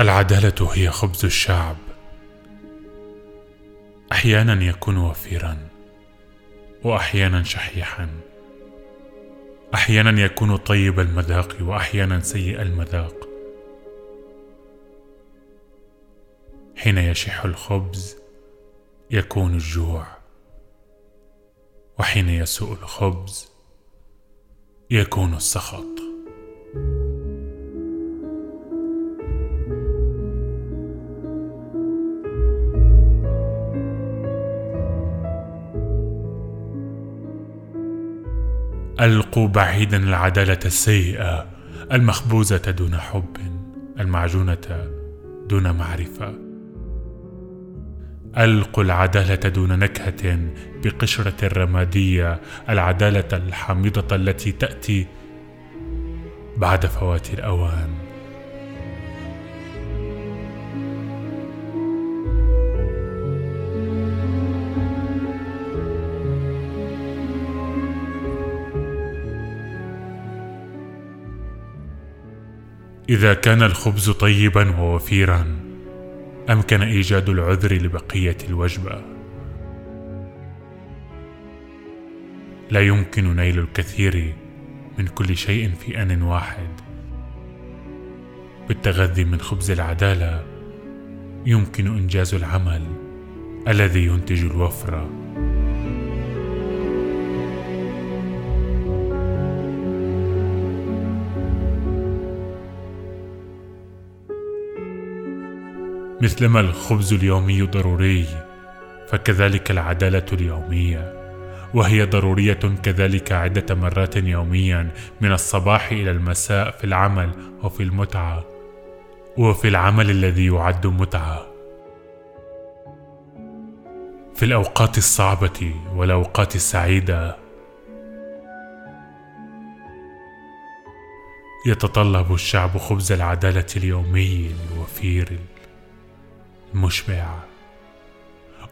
العدالة هي خبز الشعب. أحيانا يكون وفيرا وأحيانا شحيحا. أحيانا يكون طيب المذاق وأحيانا سيء المذاق. حين يشح الخبز يكون الجوع وحين يسوء الخبز يكون السخط. ألقوا بعيدا العدالة السيئة المخبوزة دون حب المعجونة دون معرفة. ألقوا العدالة دون نكهة بقشرة رماديه العدالة الحامضه التي تأتي بعد فوات الأوان. إذا كان الخبز طيبا ووفيرا أمكن إيجاد العذر لبقية الوجبة. لا يمكن نيل الكثير من كل شيء في أن واحد. بالتغذي من خبز العدالة يمكن إنجاز العمل الذي ينتج الوفره مثلما الخبز اليومي ضروري فكذلك العدالة اليومية وهي ضرورية كذلك عدة مرات يوميا من الصباح إلى المساء في العمل وفي المتعة وفي العمل الذي يعد متعة. في الأوقات الصعبة والأوقات السعيدة يتطلب الشعب خبز العدالة اليومي الوفير. مشبع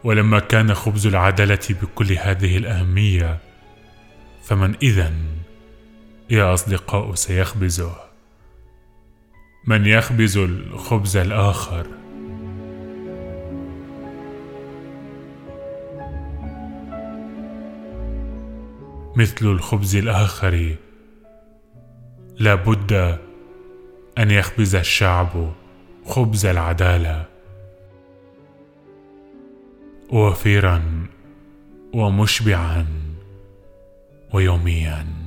ولما كان خبز العدالة بكل هذه الأهمية فمن اذا يا أصدقاء سيخبزه. من يخبز الخبز الآخر؟ مثل الخبز الآخر لا بد أن يخبز الشعب خبز العدالة. وفيرا ومشبعا ويوميا.